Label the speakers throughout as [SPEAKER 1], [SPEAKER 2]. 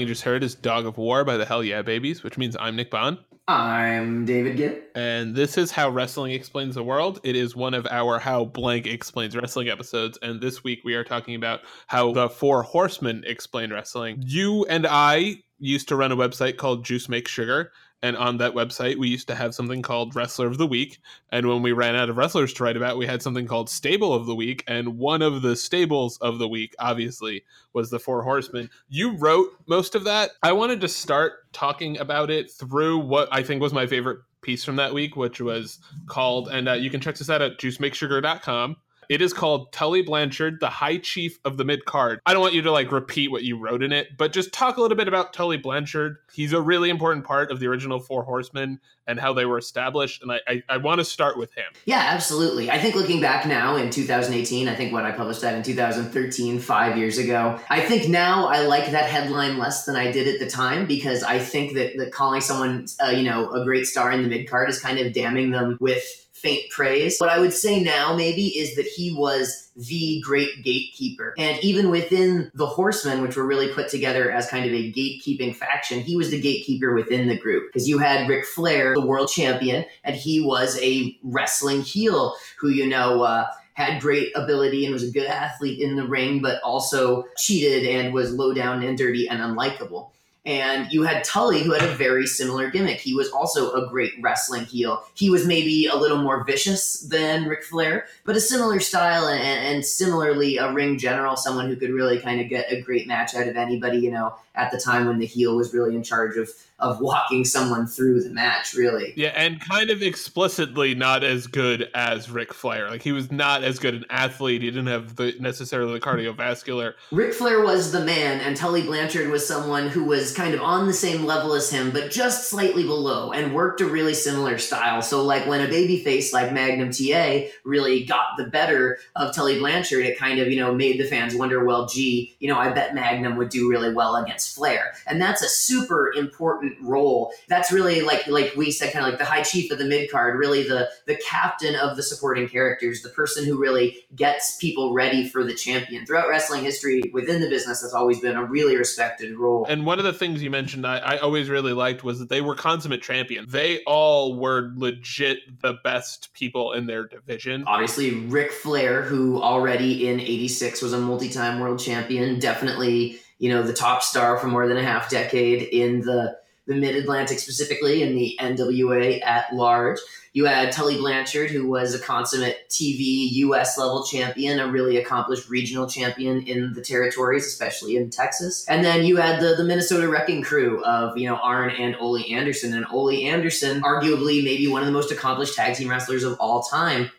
[SPEAKER 1] Song you just heard is Dog of War by the Hell Yeah Babies, which means I'm Nick Bond.
[SPEAKER 2] I'm David Gibb.
[SPEAKER 1] And this is How Wrestling Explains the World. It is one of our How Blank Explains Wrestling episodes. And this week we are talking about how the Four Horsemen explain wrestling. You and I used to run a website called Juice Make Sugar. And on that website, we used to have something called Wrestler of the Week. And when we ran out of wrestlers to write about, we had something called Stable of the Week. And one of the stables of the week, obviously, was the Four Horsemen. You wrote most of that. I wanted to start talking about it through what I think was my favorite piece from that week, which was called, and uh, you can check this out at juicemakesugar.com. It is called Tully Blanchard, the High Chief of the Mid Card. I don't want you to like repeat what you wrote in it, but just talk a little bit about Tully Blanchard. He's a really important part of the original Four Horsemen and how they were established. And I, I, I want to start with him.
[SPEAKER 2] Yeah, absolutely. I think looking back now in 2018, I think when I published that in 2013, five years ago, I think now I like that headline less than I did at the time because I think that, that calling someone, uh, you know, a great star in the mid card is kind of damning them with faint praise. What I would say now, maybe, is that he was the great gatekeeper. And even within the Horsemen, which were really put together as kind of a gatekeeping faction, he was the gatekeeper within the group. Because you had Ric Flair, the world champion, and he was a wrestling heel who, you know, uh, had great ability and was a good athlete in the ring, but also cheated and was low down and dirty and unlikable. And you had Tully, who had a very similar gimmick. He was also a great wrestling heel. He was maybe a little more vicious than Ric Flair, but a similar style and, and similarly a ring general, someone who could really kind of get a great match out of anybody, you know, at the time when the heel was really in charge of of walking someone through the match, really.
[SPEAKER 1] Yeah, and kind of explicitly not as good as Ric Flair. Like he was not as good an athlete. He didn't have the necessarily the cardiovascular.
[SPEAKER 2] Ric Flair was the man, and Tully Blanchard was someone who was kind of on the same level as him, but just slightly below, and worked a really similar style. So, like when a babyface like Magnum TA really got the better of Tully Blanchard, it kind of you know made the fans wonder, well, gee, you know, I bet Magnum would do really well against Flair, and that's a super important role. That's really like like we said, kind of like the high chief of the mid card, really the the captain of the supporting characters, the person who really gets people ready for the champion. Throughout wrestling history, within the business, that's always been a really respected role.
[SPEAKER 1] And one of the things you mentioned I, I always really liked was that they were consummate champions. They all were legit the best people in their division.
[SPEAKER 2] Obviously, Ric Flair, who already in '86 was a multi-time world champion, definitely you know the top star for more than a half decade in the the Mid Atlantic specifically and the NWA at large. You had Tully Blanchard, who was a consummate TV US level champion, a really accomplished regional champion in the territories, especially in Texas. And then you had the, the Minnesota Wrecking Crew of, you know, Arn and Ole Anderson. And Ole Anderson, arguably maybe one of the most accomplished tag team wrestlers of all time.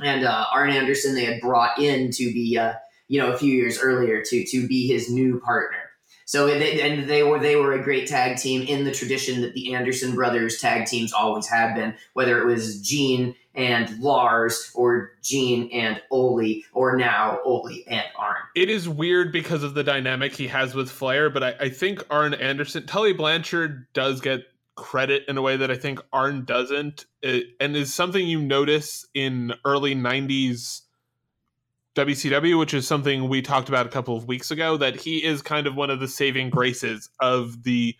[SPEAKER 2] And uh, Arn Anderson, they had brought in to be, uh, you know, a few years earlier to to be his new partner. So they, and they were they were a great tag team in the tradition that the Anderson brothers tag teams always have been, whether it was Gene and Lars or Gene and Ole or now Ole and Arn.
[SPEAKER 1] It is weird because of the dynamic he has with Flair, but I, I think Arn Anderson, Tully Blanchard does get credit in a way that I think Arn doesn't, it, and is something you notice in early '90s WCW, which is something we talked about a couple of weeks ago, that he is kind of one of the saving graces of the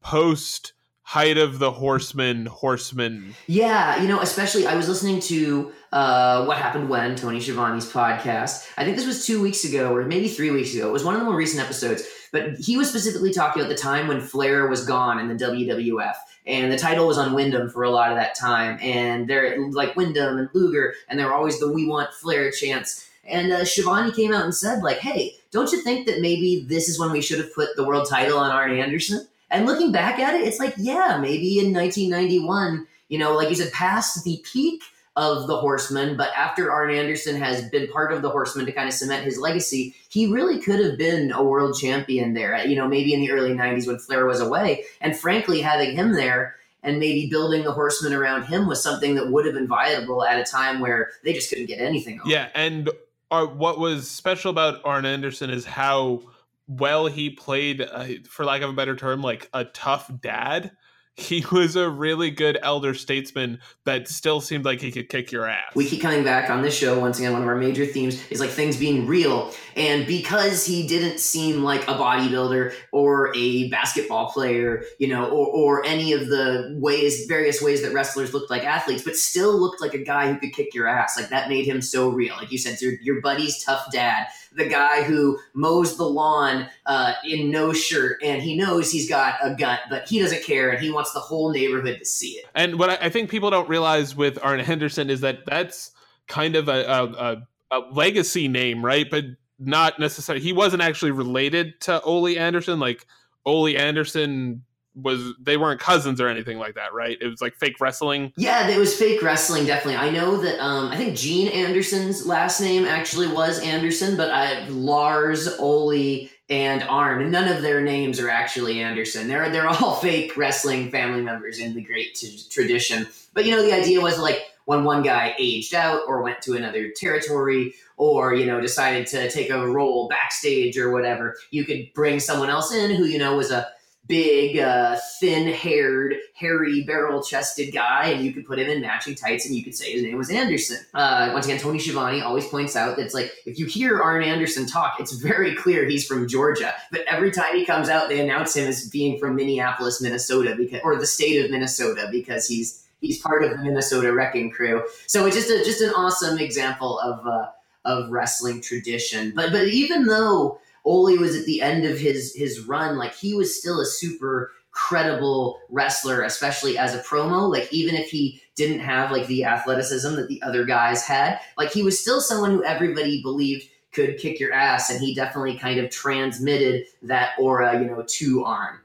[SPEAKER 1] post height of the horseman horseman.
[SPEAKER 2] Yeah you know especially i was listening to uh, what happened when tony Schiavone's podcast. I think this was two weeks ago or maybe three weeks ago. It was one of the more recent episodes but he was specifically talking about the time when flair was gone in the wwf and the title was on Windham for a lot of that time and they're like Windham and Luger and they're always the we want flair chants and uh, Schiavone came out and said, like, hey, don't you think that maybe this is when we should have put the world title on Arn Anderson? And looking back at it, it's like, yeah, maybe in 1991, you know, like you said, past the peak of the Horsemen, but after Arn Anderson has been part of the Horsemen to kind of cement his legacy, he really could have been a world champion there, you know, maybe in the early 90s when Flair was away. And frankly, having him there and maybe building the Horsemen around him was something that would have been viable at a time where they just couldn't get anything.
[SPEAKER 1] Over. Yeah, and uh, what was special about Arn Anderson is how well he played, uh, for lack of a better term, like a tough dad. He was a really good elder statesman that still seemed like he could kick your ass.
[SPEAKER 2] We keep coming back on this show once again. One of our major themes is like things being real, and because he didn't seem like a bodybuilder or a basketball player, you know, or, or any of the ways, various ways that wrestlers looked like athletes, but still looked like a guy who could kick your ass. Like that made him so real. Like you said, your, your buddy's tough dad the guy who mows the lawn uh, in no shirt and he knows he's got a gut, but he doesn't care and he wants the whole neighborhood to see it.
[SPEAKER 1] And what I think people don't realize with Arn Anderson is that that's kind of a, a, a legacy name, right? But not necessarily. He wasn't actually related to Ole Anderson. Like Ole Anderson was they weren't cousins or anything like that, right? It was like fake wrestling.
[SPEAKER 2] Yeah, it was fake wrestling. Definitely, I know that. Um, I think Gene Anderson's last name actually was Anderson, but I, Lars, Ole, and Arn, none of their names are actually Anderson. They're they're all fake wrestling family members in the great t- tradition. But you know, the idea was like when one guy aged out or went to another territory or you know decided to take a role backstage or whatever, you could bring someone else in who you know was a big, uh, thin-haired, hairy, barrel-chested guy, and you could put him in matching tights, and you could say his name was Anderson. Uh, once again, Tony Schiavone always points out that it's like if you hear Arn Anderson talk, it's very clear he's from Georgia, but every time he comes out, they announce him as being from Minneapolis, Minnesota, because or the state of Minnesota, because he's he's part of the Minnesota Wrecking Crew. So it's just a, just an awesome example of uh, of wrestling tradition. But but even though Ole was at the end of his his run, like he was still a super credible wrestler, especially as a promo. Like even if he didn't have like the athleticism that the other guys had, like he was still someone who everybody believed could kick your ass, and he definitely kind of transmitted that aura, you know, to Arn.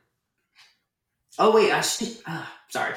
[SPEAKER 2] Oh wait, I should. Uh, sorry,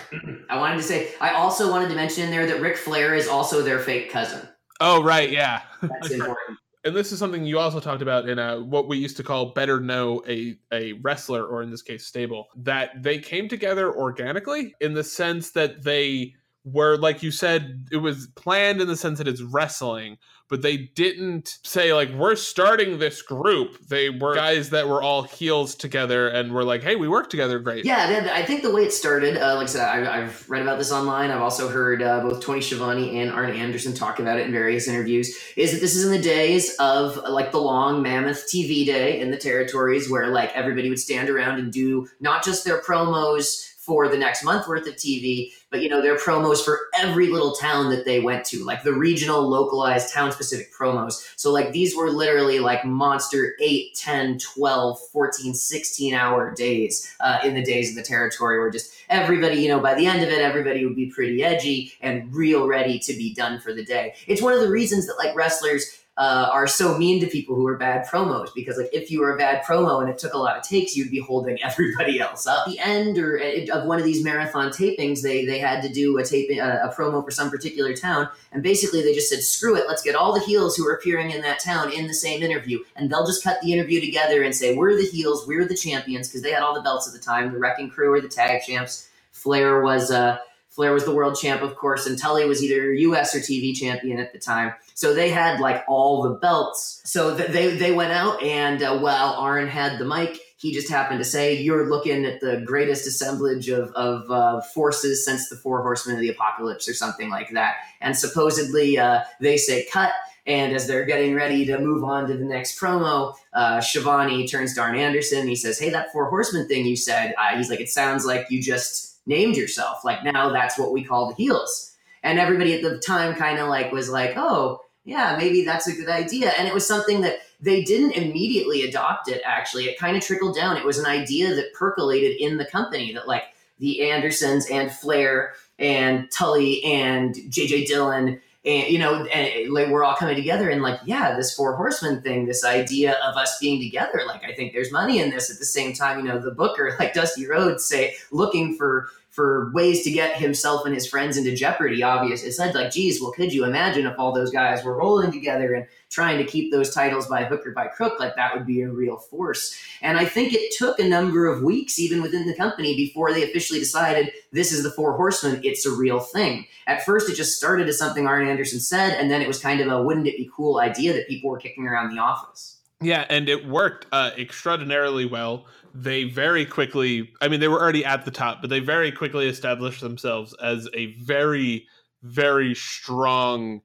[SPEAKER 2] I wanted to say I also wanted to mention in there that Ric Flair is also their fake cousin.
[SPEAKER 1] Oh right, yeah, that's important and this is something you also talked about in a, what we used to call better know a, a wrestler or in this case stable that they came together organically in the sense that they were like you said it was planned in the sense that it's wrestling but they didn't say like we're starting this group. They were guys that were all heels together and were like, hey, we work together great.
[SPEAKER 2] Yeah, I think the way it started, uh, like I said, I, have read about this online. I've also heard uh, both Tony Schiavone and Arn Anderson talk about it in various interviews. Is that this is in the days of like the long mammoth TV day in the territories where like everybody would stand around and do not just their promos for the next month worth of TV, but you know, their promos for every little town that they went to, like the regional, localized, town specific promos. So, like, these were literally like monster 8, 10, 12, 14, 16 hour days uh, in the days of the territory where just everybody, you know, by the end of it, everybody would be pretty edgy and real ready to be done for the day. It's one of the reasons that, like, wrestlers uh, are so mean to people who are bad promos because like if you were a bad promo and it took a lot of takes you'd be holding everybody else up. The end or uh, of one of these marathon tapings they they had to do a taping a, a promo for some particular town and basically they just said screw it let's get all the heels who are appearing in that town in the same interview. And they'll just cut the interview together and say we're the heels we're the champions because they had all the belts at the time the wrecking crew were the tag champs. Flair was uh Flair was the world champ, of course, and Tully was either US or TV champion at the time. So they had like all the belts. So th- they they went out, and uh, while Arn had the mic, he just happened to say, "You're looking at the greatest assemblage of of uh, forces since the Four Horsemen of the Apocalypse, or something like that." And supposedly, uh, they say cut. And as they're getting ready to move on to the next promo, uh, Schiavone turns to Arn Anderson. he says, "Hey, that Four Horsemen thing you said." Uh, he's like, "It sounds like you just." Named yourself. Like now that's what we call the heels. And everybody at the time kind of like was like, oh, yeah, maybe that's a good idea. And it was something that they didn't immediately adopt it, actually. It kind of trickled down. It was an idea that percolated in the company that like the Andersons and Flair and Tully and JJ Dillon and you know and like we're all coming together and like yeah this four horsemen thing this idea of us being together like i think there's money in this. At the same time you know the booker like dusty rhodes say looking for for ways to get himself and his friends into jeopardy. Obvious, it said like, geez, well, could you imagine if all those guys were rolling together and trying to keep those titles by hook or by crook? Like that would be a real force. And I think it took a number of weeks, even within the company, before they officially decided this is the Four Horsemen. It's a real thing. At first, it just started as something Arn Anderson said, and then it was kind of a wouldn't it be cool idea that people were kicking around the office.
[SPEAKER 1] Yeah, and it worked uh, extraordinarily well. They very quickly, I mean, they were already at the top, but they very quickly established themselves as a very, very strong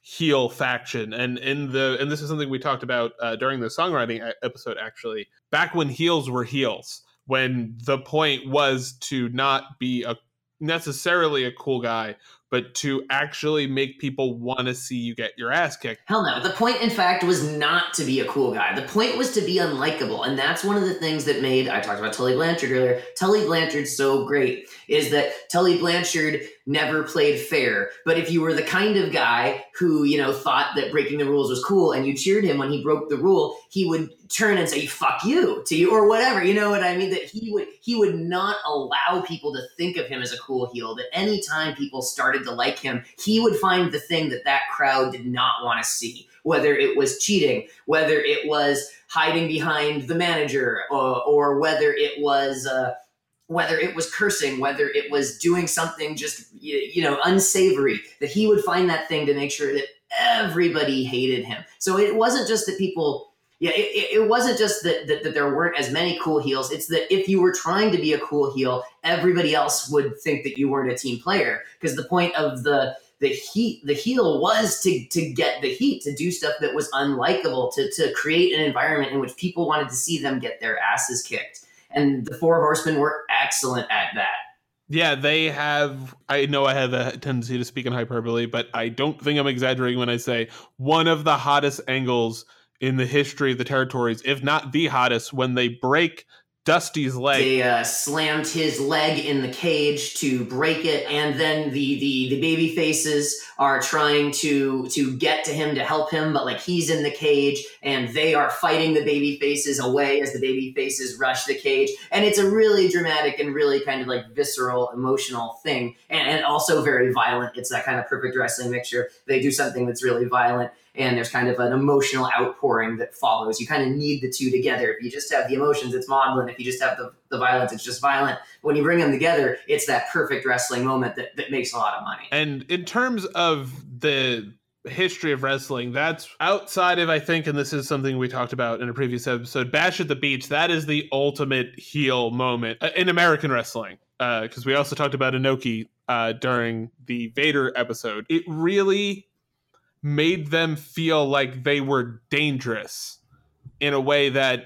[SPEAKER 1] heel faction. And in the, and this is something we talked about uh, during the songwriting episode, actually, back when heels were heels, when the point was to not be a necessarily a cool guy, but to actually make people want to see you get your ass kicked.
[SPEAKER 2] Hell no. The point, in fact, was not to be a cool guy. The point was to be unlikable. And that's one of the things that made, I talked about Tully Blanchard earlier, Tully Blanchard so great, is that Tully Blanchard never played fair. But if you were the kind of guy who, you know, thought that breaking the rules was cool and you cheered him when he broke the rule, he would turn and say, fuck you to you or whatever. You know what I mean? That he would he would not allow people to think of him as a cool heel. That anytime people started to like him, he would find the thing that that crowd did not want to see. Whether it was cheating, whether it was hiding behind the manager, or, or whether it was uh, whether it was cursing, whether it was doing something just you know unsavory, that he would find that thing to make sure that everybody hated him. So it wasn't just that people. Yeah, it, it wasn't just that, that, that there weren't as many cool heels. It's that if you were trying to be a cool heel, everybody else would think that you weren't a team player. Because the point of the the heat the heel was to to get the heat to do stuff that was unlikable to to create an environment in which people wanted to see them get their asses kicked and the Four Horsemen were excellent at that.
[SPEAKER 1] Yeah, they have. I know I have a tendency to speak in hyperbole, but I don't think I'm exaggerating when I say one of the hottest angles in the history of the territories, if not the hottest, when they break Dusty's leg.
[SPEAKER 2] They uh, slammed his leg in the cage to break it, and then the the the baby faces are trying to to get to him to help him, but like he's in the cage, and they are fighting the baby faces away as the baby faces rush the cage, and it's a really dramatic and really kind of like visceral, emotional thing, and, and also very violent. It's that kind of perfect wrestling mixture. They do something that's really violent and there's kind of an emotional outpouring that follows. You kind of need the two together. If you just have the emotions, it's maudlin. If you just have the, the violence, it's just violent. When you bring them together, it's that perfect wrestling moment that, that makes a lot of money.
[SPEAKER 1] And in terms of the history of wrestling, that's outside of, I think, and this is something we talked about in a previous episode, Bash at the Beach, that is the ultimate heel moment uh, in American wrestling. Because uh, we also talked about Inoki uh, during the Vader episode. It really made them feel like they were dangerous in a way that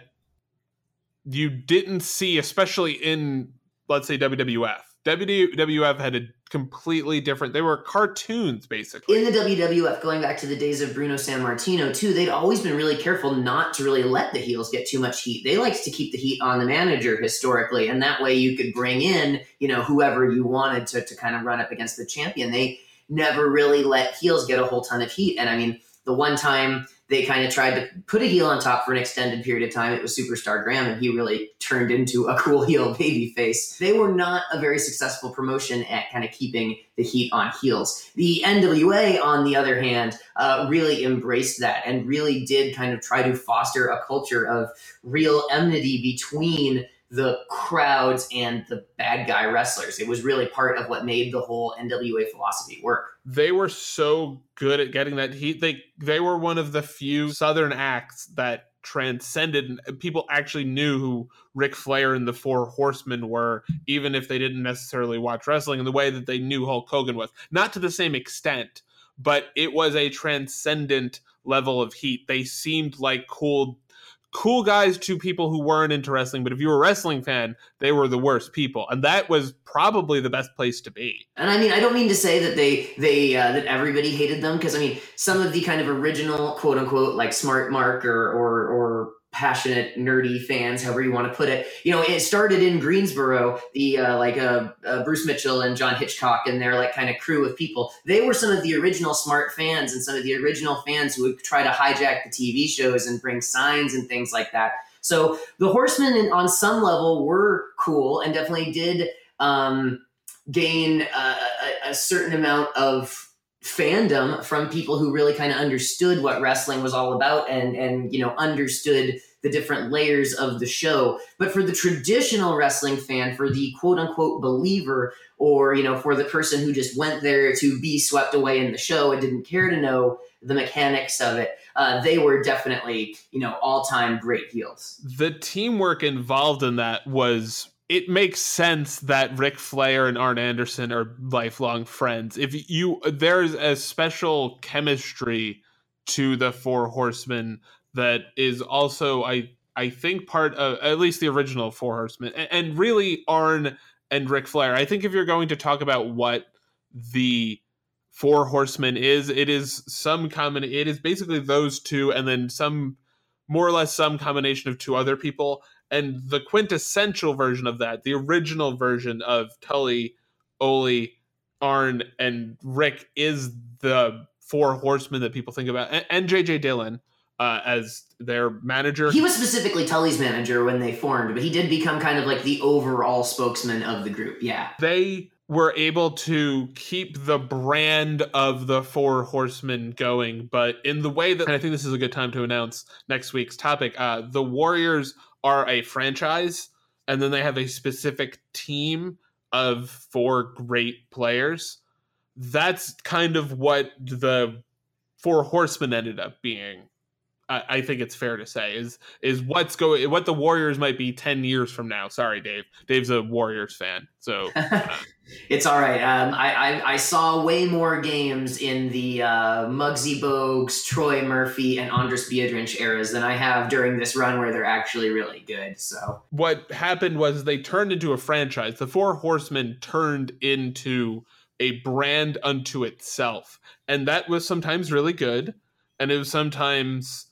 [SPEAKER 1] you didn't see, especially in, let's say, WWF. WWF had a completely different. They were cartoons, basically.
[SPEAKER 2] In the WWF, going back to the days of Bruno Sammartino, too, they'd always been really careful not to really let the heels get too much heat. They liked to keep the heat on the manager historically, and that way you could bring in, you know, whoever you wanted to, to kind of run up against the champion. They never really let heels get a whole ton of heat. And I mean, the one time they kind of tried to put a heel on top for an extended period of time, it was Superstar Graham, and he really turned into a cool heel baby face. They were not a very successful promotion at kind of keeping the heat on heels. The NWA, on the other hand, uh, really embraced that and really did kind of try to foster a culture of real enmity between the crowds and the bad guy wrestlers. It was really part of what made the whole NWA philosophy work.
[SPEAKER 1] They were so good at getting that heat. They they were one of the few southern acts that transcended people actually knew who Ric Flair and the Four Horsemen were, even if they didn't necessarily watch wrestling in the way that they knew Hulk Hogan was. Not to the same extent, but it was a transcendent level of heat. They seemed like cool cool guys to people who weren't into wrestling, but if you were a wrestling fan, they were the worst people, and that was probably the best place to be.
[SPEAKER 2] And I mean, I don't mean to say that they they uh, that everybody hated them because I mean, some of the kind of original quote unquote like smart mark or or or passionate nerdy fans however you want to put it. You know it started in greensboro the uh, like uh, uh, bruce mitchell and john hitchcock and their like kind of crew of people. They were some of the original smart fans and some of the original fans who would try to hijack the tv shows and bring signs and things like that. So the horsemen on some level were cool and definitely did um, gain a, a certain amount of fandom from people who really kind of understood what wrestling was all about and and you know understood the different layers of the show but for the traditional wrestling fan for the quote unquote believer or you know for the person who just went there to be swept away in the show and didn't care to know the mechanics of it uh, they were definitely you know all time great heels.
[SPEAKER 1] The teamwork involved in that was it makes sense that Ric Flair and Arn Anderson are lifelong friends. If you there's a special chemistry to the Four Horsemen that is also I I think part of at least the original Four Horsemen and, and really Arn and Ric Flair. I think if you're going to talk about what the Four Horsemen is, it is some common. It is basically those two, and then some more or less some combination of two other people and the quintessential version of that, the original version of Tully, Ole, Arn, and Rick is the four horsemen that people think about, and, and JJ Dillon uh, as their manager.
[SPEAKER 2] He was specifically Tully's manager when they formed, but he did become kind of like the overall spokesman of the group. Yeah.
[SPEAKER 1] They were able to keep the brand of the four horsemen going, but in the way that I think this is a good time to announce next week's topic. Uh, the Warriors are a franchise and then they have a specific team of four great players. That's kind of what the Four Horsemen ended up being. I, I think it's fair to say is is what's going what the Warriors might be ten years from now. Sorry, Dave. Dave's a Warriors fan, so uh,
[SPEAKER 2] it's all right. Um, I, I, I saw way more games in the uh, Muggsy Bogues, Troy Murphy, and Andris Biedrins eras than I have during this run where they're actually really good. So
[SPEAKER 1] what happened was they turned into a franchise. The Four Horsemen turned into a brand unto itself, and that was sometimes really good, and it was sometimes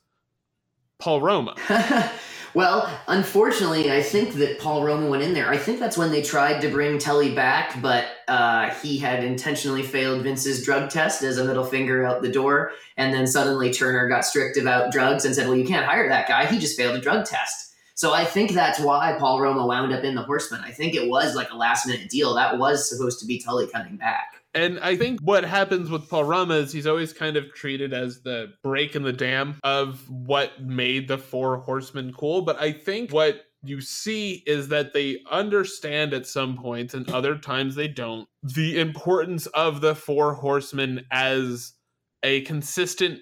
[SPEAKER 1] Paul Roma.
[SPEAKER 2] Well, unfortunately, I think that Paul Roma went in there. I think that's when they tried to bring Tully back, but uh, he had intentionally failed Vince's drug test as a middle finger out the door. And then suddenly Turner got strict about drugs and said, Well, you can't hire that guy. He just failed a drug test. So I think that's why Paul Roma wound up in the Horsemen. I think it was like a last minute deal. That was supposed to be Tully coming back.
[SPEAKER 1] And I think what happens with Paul Roma is he's always kind of treated as the break in the dam of what made the Four Horsemen cool. But I think what you see is that they understand at some points and other times they don't the importance of the Four Horsemen as a consistent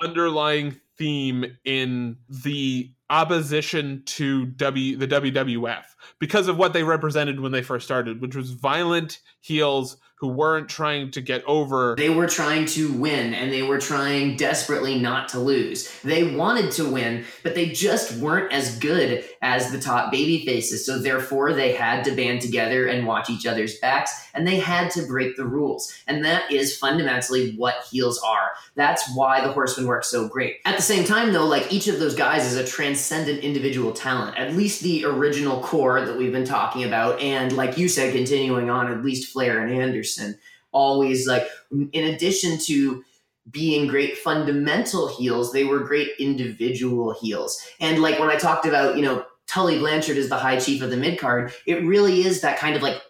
[SPEAKER 1] underlying theme in the opposition to W the WWF because of what they represented when they first started, which was violent heels who weren't trying to get over.
[SPEAKER 2] They were trying to win and they were trying desperately not to lose. They wanted to win, but they just weren't as good as the top baby faces. So therefore they had to band together and watch each other's backs and they had to break the rules. And that is fundamentally what heels are. That's why the horsemen work so great. At the same time though, like each of those guys is a transcendent individual talent. At least the original core that we've been talking about and like you said continuing on at least Flair and Anderson always like in addition to being great fundamental heels, they were great individual heels. And like when I talked about, you know, Tully Blanchard is the high chief of the mid card, it really is that kind of like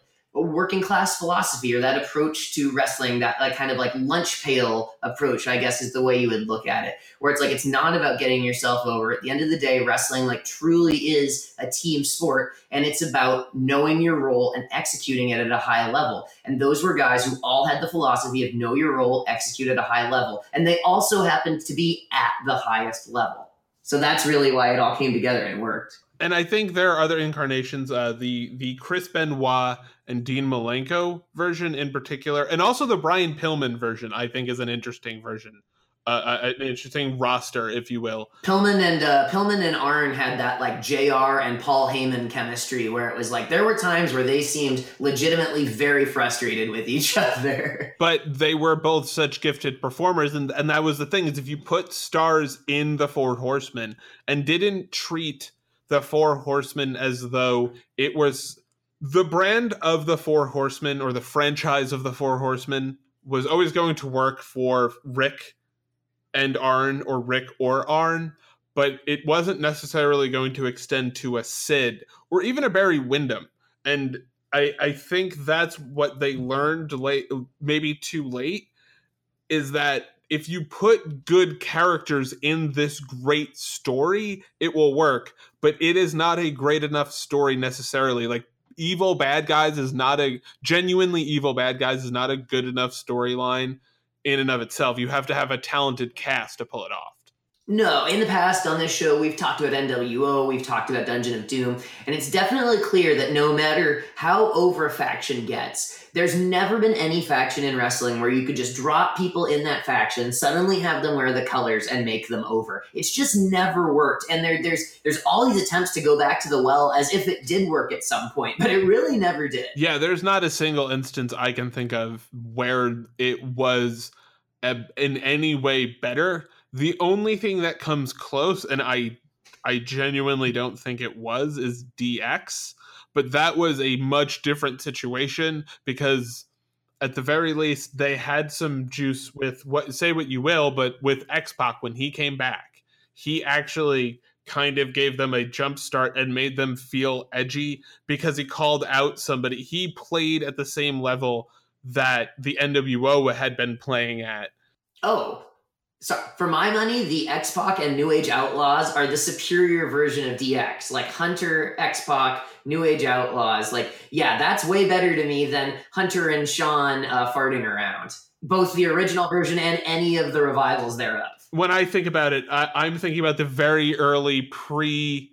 [SPEAKER 2] working class philosophy or that approach to wrestling, that like kind of like lunch pail approach, I guess is the way you would look at it. Where it's like it's not about getting yourself over. At the end of the day, wrestling like truly is a team sport and it's about knowing your role and executing it at a high level. And those were guys who all had the philosophy of know your role, execute at a high level. And they also happened to be at the highest level. So that's really why it all came together and worked
[SPEAKER 1] and I think there are other incarnations. Uh, the the Chris Benoit and Dean Malenko version in particular, and also the Brian Pillman version, I think is an interesting version. Uh, uh, an interesting roster, if you will.
[SPEAKER 2] Pillman and uh, Pillman and Arn had that like Jr. and Paul Heyman chemistry, where it was like there were times where they seemed legitimately very frustrated with each other.
[SPEAKER 1] But they were both such gifted performers, and and that was the thing is if you put stars in the Four Horsemen and didn't treat the Four Horsemen as though it was the brand of the Four Horsemen or the franchise of the Four Horsemen was always going to work for Rick and Arn or Rick or Arn, but it wasn't necessarily going to extend to a Sid or even a Barry Windham. And I, I think that's what they learned late, maybe too late, is that if you put good characters in this great story, it will work. But it is not a great enough story necessarily. Like evil bad guys is not a genuinely evil bad guys is not a good enough storyline in and of itself. You have to have a talented cast to pull it off.
[SPEAKER 2] No, in the past on this show, we've talked about NWO, we've talked about Dungeon of Doom, and it's definitely clear that no matter how over a faction gets, there's never been any faction in wrestling where you could just drop people in that faction, suddenly have them wear the colors, and make them over. It's just never worked. And there, there's there's all these attempts to go back to the well as if it did work at some point, but it really never did.
[SPEAKER 1] Yeah, there's not a single instance I can think of where it was uh, in any way better the only thing that comes close, and I I genuinely don't think it was, is DX. But that was a much different situation because at the very least they had some juice with what say what you will, but with X Pac when he came back, he actually kind of gave them a jump start and made them feel edgy because he called out somebody. He played at the same level that the NWO had been playing at.
[SPEAKER 2] Oh, so for my money, the X Pac and New Age Outlaws are the superior version of DX. Like Hunter, X Pac, New Age Outlaws. Like, yeah, that's way better to me than Hunter and Shawn uh, farting around. Both the original version and any of the revivals thereof.
[SPEAKER 1] When I think about it, I, am thinking about the very early pre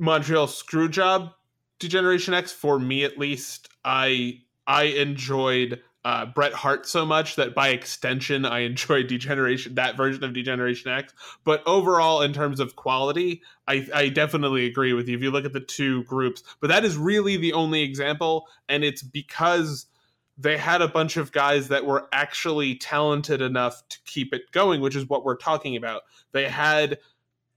[SPEAKER 1] Montreal Screwjob D-Generation X. For me, at least, I I enjoyed uh, Bret Hart so much that by extension I enjoy Degeneration that version of D-Generation X. But overall, in terms of quality, I, I definitely agree with you. If you look at the two groups, but that is really the only example, and it's because they had a bunch of guys that were actually talented enough to keep it going, which is what we're talking about. They had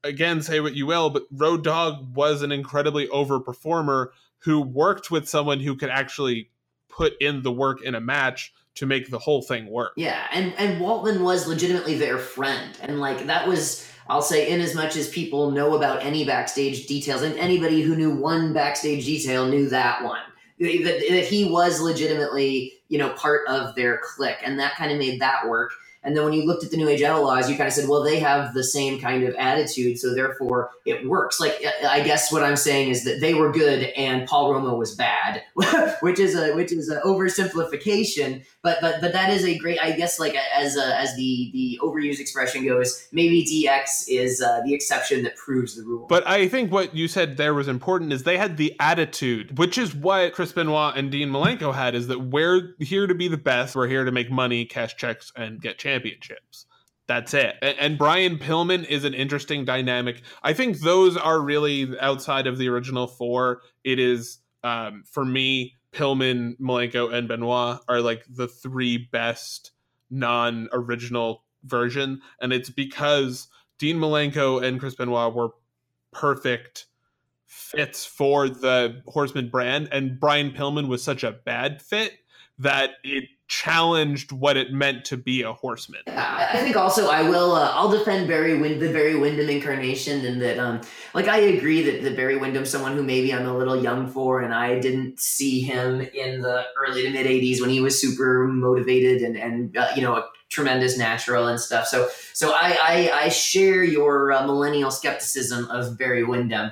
[SPEAKER 1] again, say what you will, but Road Dog was an incredibly overperformer who worked with someone who could actually put in the work in a match to make the whole thing work.
[SPEAKER 2] Yeah, and and Waltman was legitimately their friend, and like that was. I'll say, in as much as people know about any backstage details, and anybody who knew one backstage detail knew that one, that, that he was legitimately, you know, part of their clique, and that kind of made that work. And then when you looked at the New Age Outlaws, you kind of said, well, they have the same kind of attitude, so therefore it works. Like I guess what I'm saying is that they were good and Paul Roma was bad, which is a which is an oversimplification. But but but that is a great. I guess like as a, as the the overused expression goes, maybe DX is uh, the exception that proves the rule.
[SPEAKER 1] But I think what you said there was important is they had the attitude, which is what Chris Benoit and Dean Malenko had. Is that we're here to be the best, we're here to make money, cash checks, and get champions championships. That's it. And, and Brian Pillman is an interesting dynamic. I think those are really outside of the original four. It is um, for me, Pillman, Malenko, and Benoit are like the three best non-original version, and it's because Dean Malenko and Chris Benoit were perfect fits for the Horseman brand, and Brian Pillman was such a bad fit that it challenged what it meant to be a horseman.
[SPEAKER 2] I think also I will uh, I'll defend Barry Wind the Barry Windham incarnation and that um like I agree that the Barry Windham someone who maybe I'm a little young for and I didn't see him in the early to mid 80s when he was super motivated and and uh, you know a tremendous natural and stuff. So so I I, I share your uh, millennial skepticism of Barry Windham.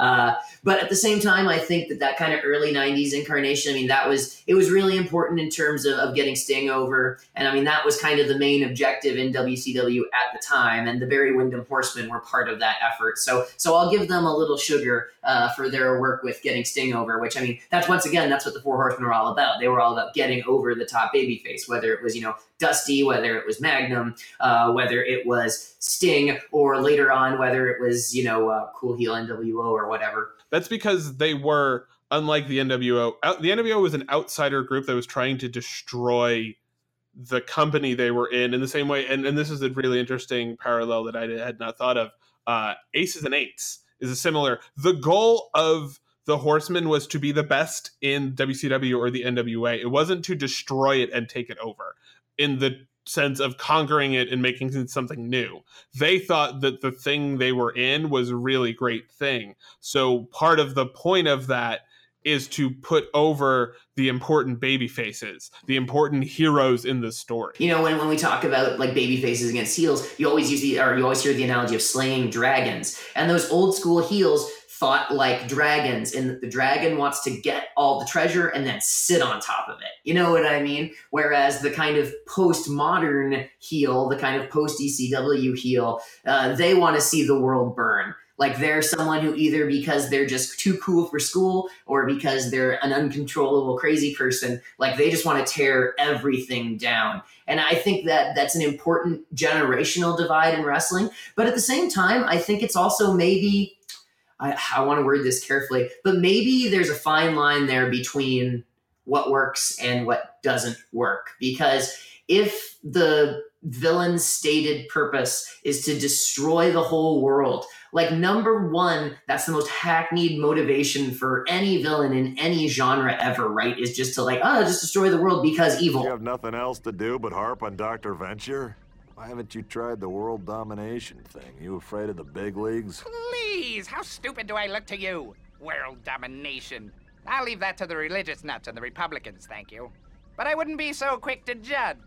[SPEAKER 2] Uh, but at the same time, I think that that kind of early '90s incarnation, I mean, that was it was really important in terms of, of getting Sting over, and I mean that was kind of the main objective in WCW at the time, and the Barry Windham Horsemen were part of that effort. So so I'll give them a little sugar uh, for their work with getting Sting over, which I mean that's once again that's what the Four Horsemen were all about. They were all about getting over the top babyface, whether it was you know Dusty, whether it was Magnum, uh, whether it was Sting, or later on whether it was you know uh, Cool Heel NWO or whatever.
[SPEAKER 1] That's because they were unlike the NWO. The NWO was an outsider group that was trying to destroy the company they were in in the same way. And, and this is a really interesting parallel that I had not thought of. Uh, Aces and Eights is a similar. The goal of the Horsemen was to be the best in WCW or the NWA. It wasn't to destroy it and take it over. In the sense of conquering it and making something new. They thought that the thing they were in was a really great thing. So part of the point of that is to put over the important baby faces, the important heroes in the story.
[SPEAKER 2] You know, when, when we talk about like baby faces against heels, you always use the or you always hear the analogy of slaying dragons. And those old school heels thought like dragons and the dragon wants to get all the treasure and then sit on top of it. You know what I mean? Whereas the kind of postmodern heel, the kind of post ECW heel, uh, they want to see the world burn. Like they're someone who either because they're just too cool for school or because they're an uncontrollable crazy person, like they just want to tear everything down. And I think that that's an important generational divide in wrestling. But at the same time, I think it's also maybe I, I want to word this carefully, but maybe there's a fine line there between what works and what doesn't work. Because if the villain's stated purpose is to destroy the whole world, like number one, that's the most hackneyed motivation for any villain in any genre ever, right? Is just to like, oh, just destroy the world because evil.
[SPEAKER 3] You have nothing else to do but harp on Dr. Venture? Why haven't you tried the world domination thing? You afraid of the big leagues?
[SPEAKER 4] Please, how stupid do I look to you? World domination. I'll leave that to the religious nuts and the Republicans, thank you. But I wouldn't be so quick to judge.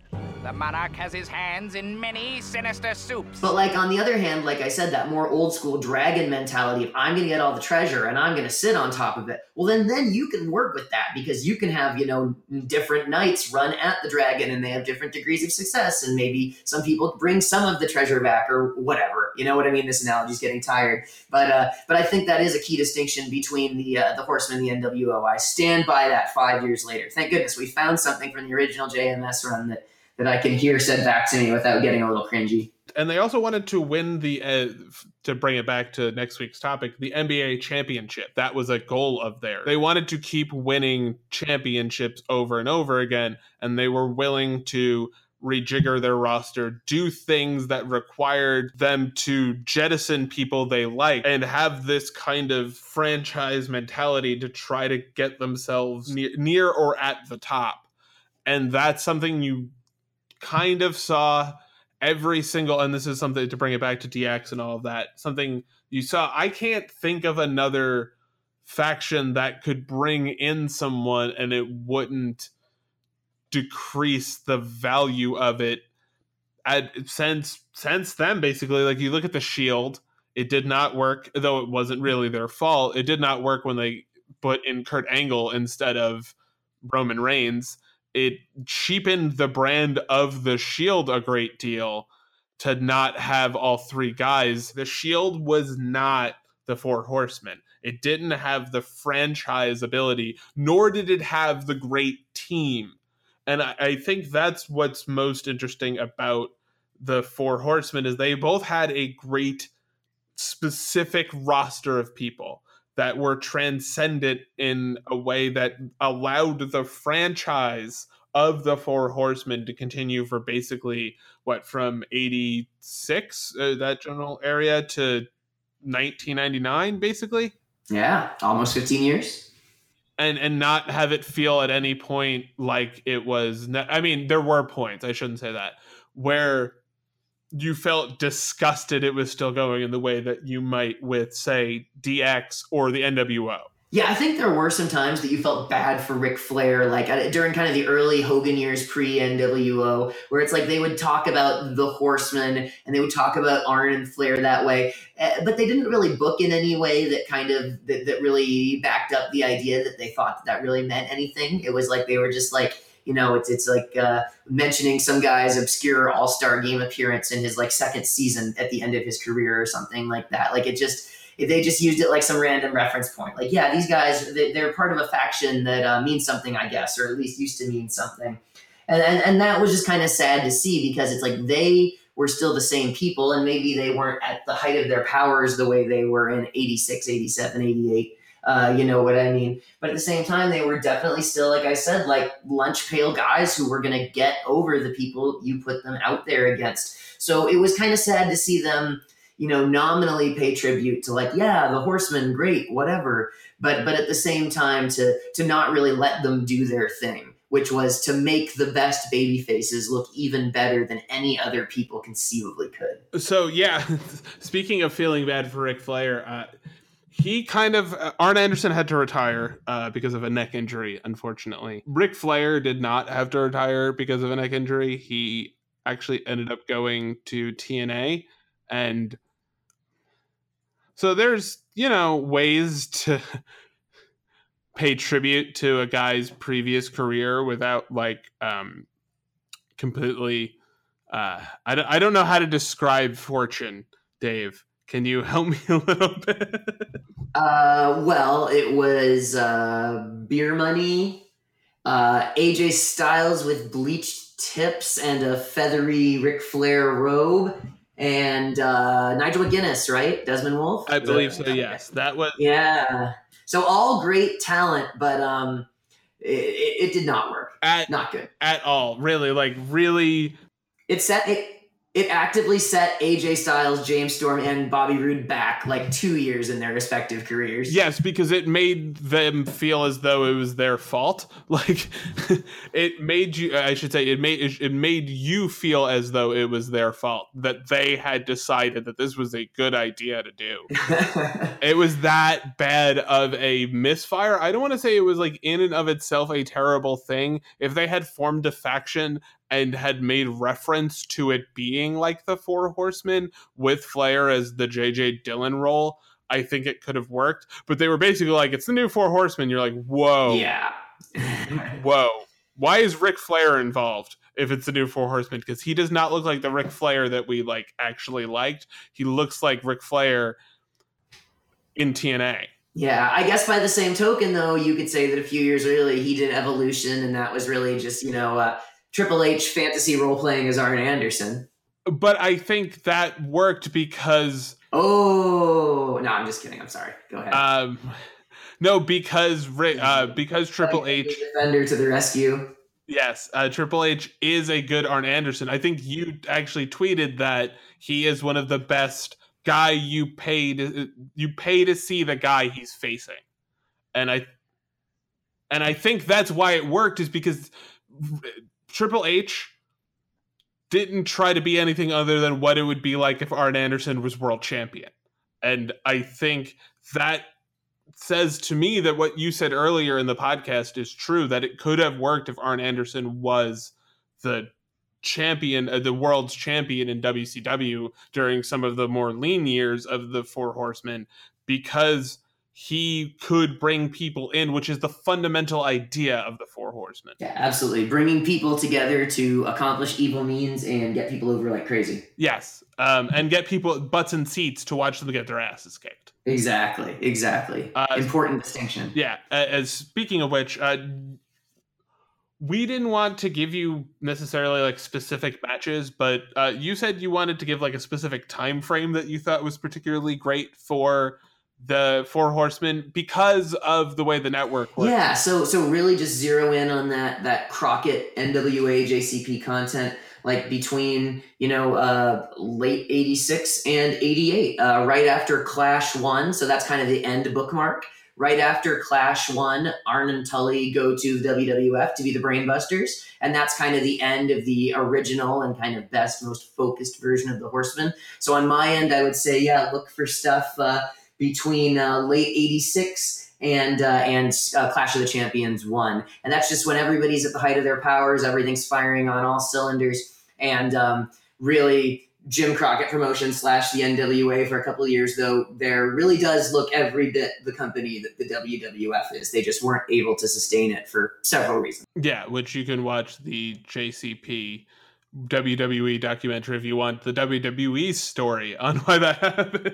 [SPEAKER 4] The monarch has his hands in many sinister soups.
[SPEAKER 2] But like on the other hand, like I said, that more old school dragon mentality of I'm gonna get all the treasure and I'm gonna sit on top of it. Well then then you can work with that because you can have, you know, different knights run at the dragon and they have different degrees of success and maybe some people bring some of the treasure back or whatever. You know what I mean? This analogy is getting tired. But uh but I think that is a key distinction between the uh, the horseman and the NWO. I stand by that five years later. Thank goodness we found something from the original JMS run that that I can hear said back to me without getting a little cringy.
[SPEAKER 1] And they also wanted to win the uh, to bring it back to next week's topic, the NBA championship. That was a goal of theirs. They wanted to keep winning championships over and over again, and they were willing to rejigger their roster, do things that required them to jettison people they like, and have this kind of franchise mentality to try to get themselves near, near or at the top. And that's something you kind of saw every single and this is something to bring it back to DX and all of that. Something you saw. I can't think of another faction that could bring in someone and it wouldn't decrease the value of it at since since then basically. Like you look at the shield it did not work though it wasn't really their fault. It did not work when they put in Kurt Angle instead of Roman Reigns it cheapened the brand of the Shield a great deal to not have all three guys. The Shield was not the Four Horsemen. It didn't have the franchise ability, nor did it have the great team. And I, I think that's what's most interesting about the Four Horsemen is they both had a great specific roster of people that were transcendent in a way that allowed the franchise of the four horsemen to continue for basically what from 86 uh, that general area to 1999 basically?
[SPEAKER 2] Yeah almost 15 years.
[SPEAKER 1] And and not have it feel at any point like it was ne- i mean there were points i shouldn't say that where you felt disgusted it was still going in the way that you might with say DX or the NWO.
[SPEAKER 2] Yeah, I think there were some times that you felt bad for Ric Flair, like during kind of the early Hogan years pre NWO, where it's like they would talk about the Horsemen and they would talk about Arn and Flair that way, eh, but they didn't really book in any way that kind of that, that really backed up the idea that they thought that, that really meant anything. It was like they were just like you know, it's it's like uh, mentioning some guy's obscure All Star Game appearance in his like second season at the end of his career or something like that. Like it just if they just used it like some random reference point. Like yeah, these guys they, are part of a faction that uh, means something, I guess, or at least used to mean something. And, and, and that was just kind of sad to see because it's like they were still the same people and maybe they weren't at the height of their powers the way they were in 86 87 88 uh, you know what I mean? But at the same time, they were definitely still, like I said, like lunch pail guys who were going to get over the people you put them out there against. So it was kind of sad to see them, you know, nominally pay tribute to like, yeah, the horsemen, great, whatever. But but at the same time, to to not really let them do their thing which was to make the best baby faces look even better than any other people conceivably could.
[SPEAKER 1] So yeah, speaking of feeling bad for Ric Flair, uh, he kind of uh, Arn Anderson had to retire uh, because of a neck injury. Unfortunately, Ric Flair did not have to retire because of a neck injury. He actually ended up going to TNA, and So there's, you know, ways to pay tribute to a guy's previous career without like um completely uh I don't, I don't know how to describe fortune, Dave. Can you help me a little bit?
[SPEAKER 2] Uh, well, it was uh, beer money, uh, AJ Styles with bleached tips and a feathery Ric Flair robe, and uh, Nigel McGuinness, right? Desmond Wolfe.
[SPEAKER 1] I believe so. Yes, that was.
[SPEAKER 2] Yeah. So all great talent, but um, it, it, it did not work.
[SPEAKER 1] At,
[SPEAKER 2] not good
[SPEAKER 1] at all. Really, like really.
[SPEAKER 2] It set it it actively set AJ Styles, James Storm, and Bobby Roode back like two years in their respective careers.
[SPEAKER 1] Yes, because it made them feel as though it was their fault. Like it made you, I should say, it made it made you feel as though it was their fault that they had decided that this was a good idea to do. it was that bad of a misfire. I don't want to say it was like in and of itself a terrible thing. If they had formed a faction and had made reference to it being like the Four Horsemen with Flair as the JJ Dillon role, I think it could have worked. But they were basically like, it's the new Four Horsemen. You're like, whoa.
[SPEAKER 2] Yeah.
[SPEAKER 1] whoa. Why is Ric Flair involved? If it's the new Four Horsemen, because he does not look like the Ric Flair that we like actually liked. He looks like Ric Flair in TNA.
[SPEAKER 2] Yeah, I guess by the same token, though, you could say that a few years earlier he did Evolution, and that was really just you know uh, Triple H fantasy role playing as Arn Anderson.
[SPEAKER 1] But I think that worked because.
[SPEAKER 2] Oh no! I'm just kidding. I'm sorry. Go ahead.
[SPEAKER 1] Um, no, because uh, because Triple H
[SPEAKER 2] defender to the rescue.
[SPEAKER 1] Yes, uh, Triple H is a good Arn Anderson. I think you actually tweeted that he is one of the best guy you pay to you pay to see the guy he's facing, and I and I think that's why it worked is because Triple H didn't try to be anything other than what it would be like if Arn Anderson was world champion. And I think that says to me that what you said earlier in the podcast is true that it could have worked if Arn Anderson was the champion, uh, the world's champion in WCW during some of the more lean years of the Four Horsemen because he could bring people in, which is the fundamental idea of the Four Horsemen.
[SPEAKER 2] Yeah, absolutely. Bringing people together to accomplish evil means and get people over like crazy.
[SPEAKER 1] Yes. Um, and get people butts and seats to watch them get their asses kicked.
[SPEAKER 2] Exactly. Exactly. Uh, Important distinction.
[SPEAKER 1] Yeah. As speaking of which, uh, we didn't want to give you necessarily like specific matches, but uh, you said you wanted to give like a specific time frame that you thought was particularly great for the Four Horsemen because of the way the network works.
[SPEAKER 2] Yeah, so so really just zero in on that that Crockett NWA JCP content like between you know uh, late 86 and 88 uh, right after clash one so that's kind of the end bookmark right after clash one arn and tully go to wwf to be the brainbusters and that's kind of the end of the original and kind of best most focused version of the horsemen so on my end i would say yeah look for stuff uh, between uh, late 86 and uh, and uh, Clash of the Champions one, and that's just when everybody's at the height of their powers, everything's firing on all cylinders, and um, really Jim Crockett Promotion slash the NWA for a couple of years, though there really does look every bit the company that the WWF is. They just weren't able to sustain it for several reasons.
[SPEAKER 1] Yeah, which you can watch the JCP WWE documentary if you want the WWE story on why that happened.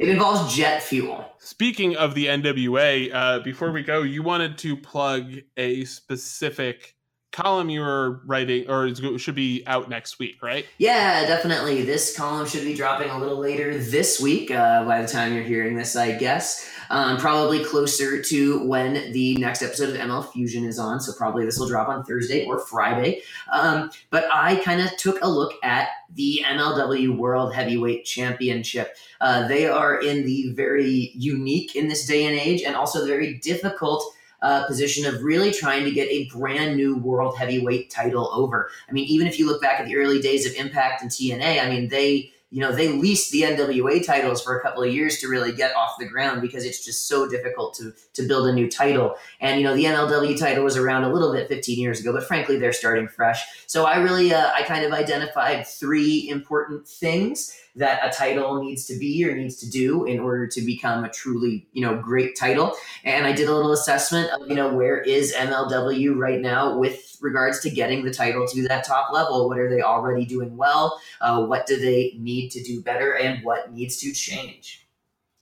[SPEAKER 2] it involves jet fuel.
[SPEAKER 1] Speaking of the NWA, uh, before we go, you wanted to plug a specific column you were writing or should be out next week right?
[SPEAKER 2] Yeah definitely. This column should be dropping a little later this week uh, by the time you're hearing this i guess. Um, probably closer to when the next episode of MLW Fusion is on so probably this will drop on thursday or friday. Um, but i kind of took a look at the mlw world heavyweight championship. Uh, they are in the very unique in this day and age and also very difficult uh, position of really trying to get a brand new world heavyweight title over. I mean, even if you look back at the early days of Impact and TNA, I mean, they you know they leased the NWA titles for a couple of years to really get off the ground because it's just so difficult to to build a new title. And you know the MLW title was around a little bit 15 years ago, but frankly they're starting fresh. So I really uh, I kind of identified three important things that a title needs to be or needs to do in order to become a truly, you know, great title. And I did a little assessment of, you know, where is MLW right now with regards to getting the title to that top level? What are they already doing well? Uh, what do they need to do better? And what needs to change?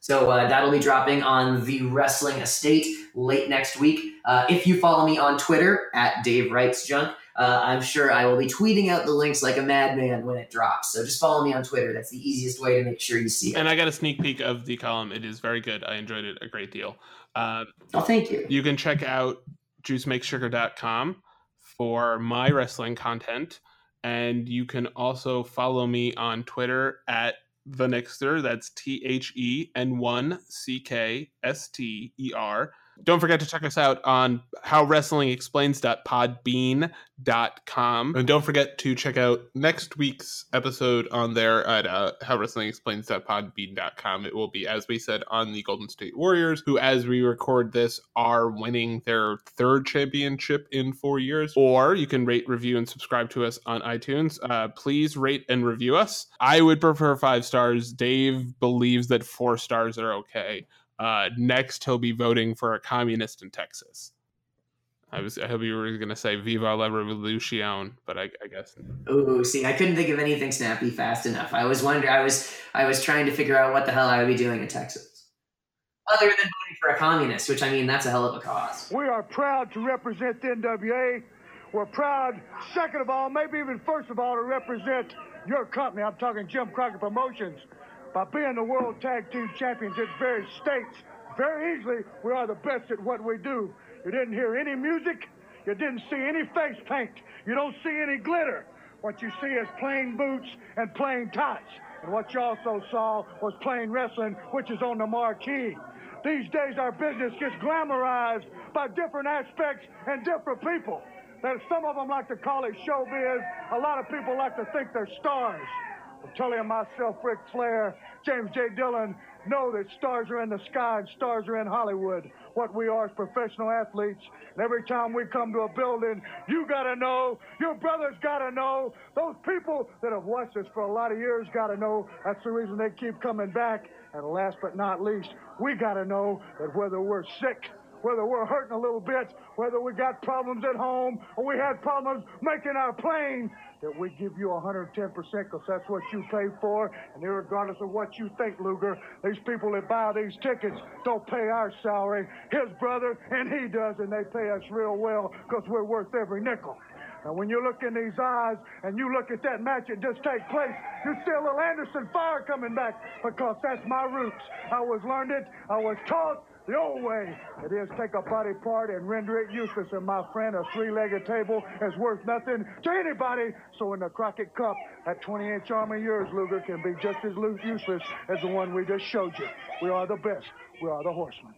[SPEAKER 2] So uh, that'll be dropping on the Wrestling Estate late next week. Uh, if you follow me on Twitter at Dave Writes Junk, uh, I'm sure I will be tweeting out the links like a madman when it drops. So just follow me on Twitter. That's the easiest way to make sure you see it.
[SPEAKER 1] And I got a sneak peek of the column. It is very good. I enjoyed it a great deal.
[SPEAKER 2] Uh, oh, thank you.
[SPEAKER 1] You can check out juicemakessugar.com for my wrestling content. And you can also follow me on Twitter at the Nixter. That's T H E N 1 C K S T E R. Don't forget to check us out on howwrestlingexplains.podbean.com. And don't forget to check out next week's episode on there at uh, howwrestlingexplains.podbean.com. It will be, as we said, on the Golden State Warriors, who, as we record this, are winning their third championship in four years. Or you can rate, review, and subscribe to us on iTunes. Uh, please rate and review us. I would prefer five stars. Dave believes that four stars are okay. Uh, next, he'll be voting for a communist in Texas. I was I hope you were going to say "Viva la Revolucion," but I, I guess.
[SPEAKER 2] Oh, see, I couldn't think of anything snappy fast enough. I was wondering. I was I was trying to figure out what the hell I would be doing in Texas, other than voting for a communist. Which I mean, that's a hell of a cause.
[SPEAKER 5] We are proud to represent the NWA. We're proud, second of all, maybe even first of all, to represent your company. I'm talking Jim Crockett Promotions by being the World Tag Team Champions in various states. Very easily, we are the best at what we do. You didn't hear any music. You didn't see any face paint. You don't see any glitter. What you see is plain boots and plain tights. And what you also saw was plain wrestling, which is on the marquee. These days, our business gets glamorized by different aspects and different people. That some of them like to call it showbiz. A lot of people like to think they're stars. I'm telling myself, Ric Flair, James J. Dillon, know that stars are in the sky and stars are in Hollywood. What we are is professional athletes. And every time we come to a building, you got to know, your brothers got to know, those people that have watched us for a lot of years got to know. That's the reason they keep coming back. And last but not least, we got to know that whether we're sick, whether we're hurting a little bit, whether we got problems at home or we had problems making our plane, that we give you 110% because that's what you pay for. And regardless of what you think, Luger, these people that buy these tickets don't pay our salary. His brother and he does, and they pay us real well because we're worth every nickel. Now, when you look in these eyes and you look at that match that just take place, you see a little Anderson fire coming back because that's my roots. I was learned it, I was taught, the old way. It is take a body part and render it useless. And my friend, a three-legged table is worth nothing to anybody. So in the Crockett Cup, that 20-inch arm of yours, Luger, can be just as useless as the one we just showed you. We are the best. We are the horsemen.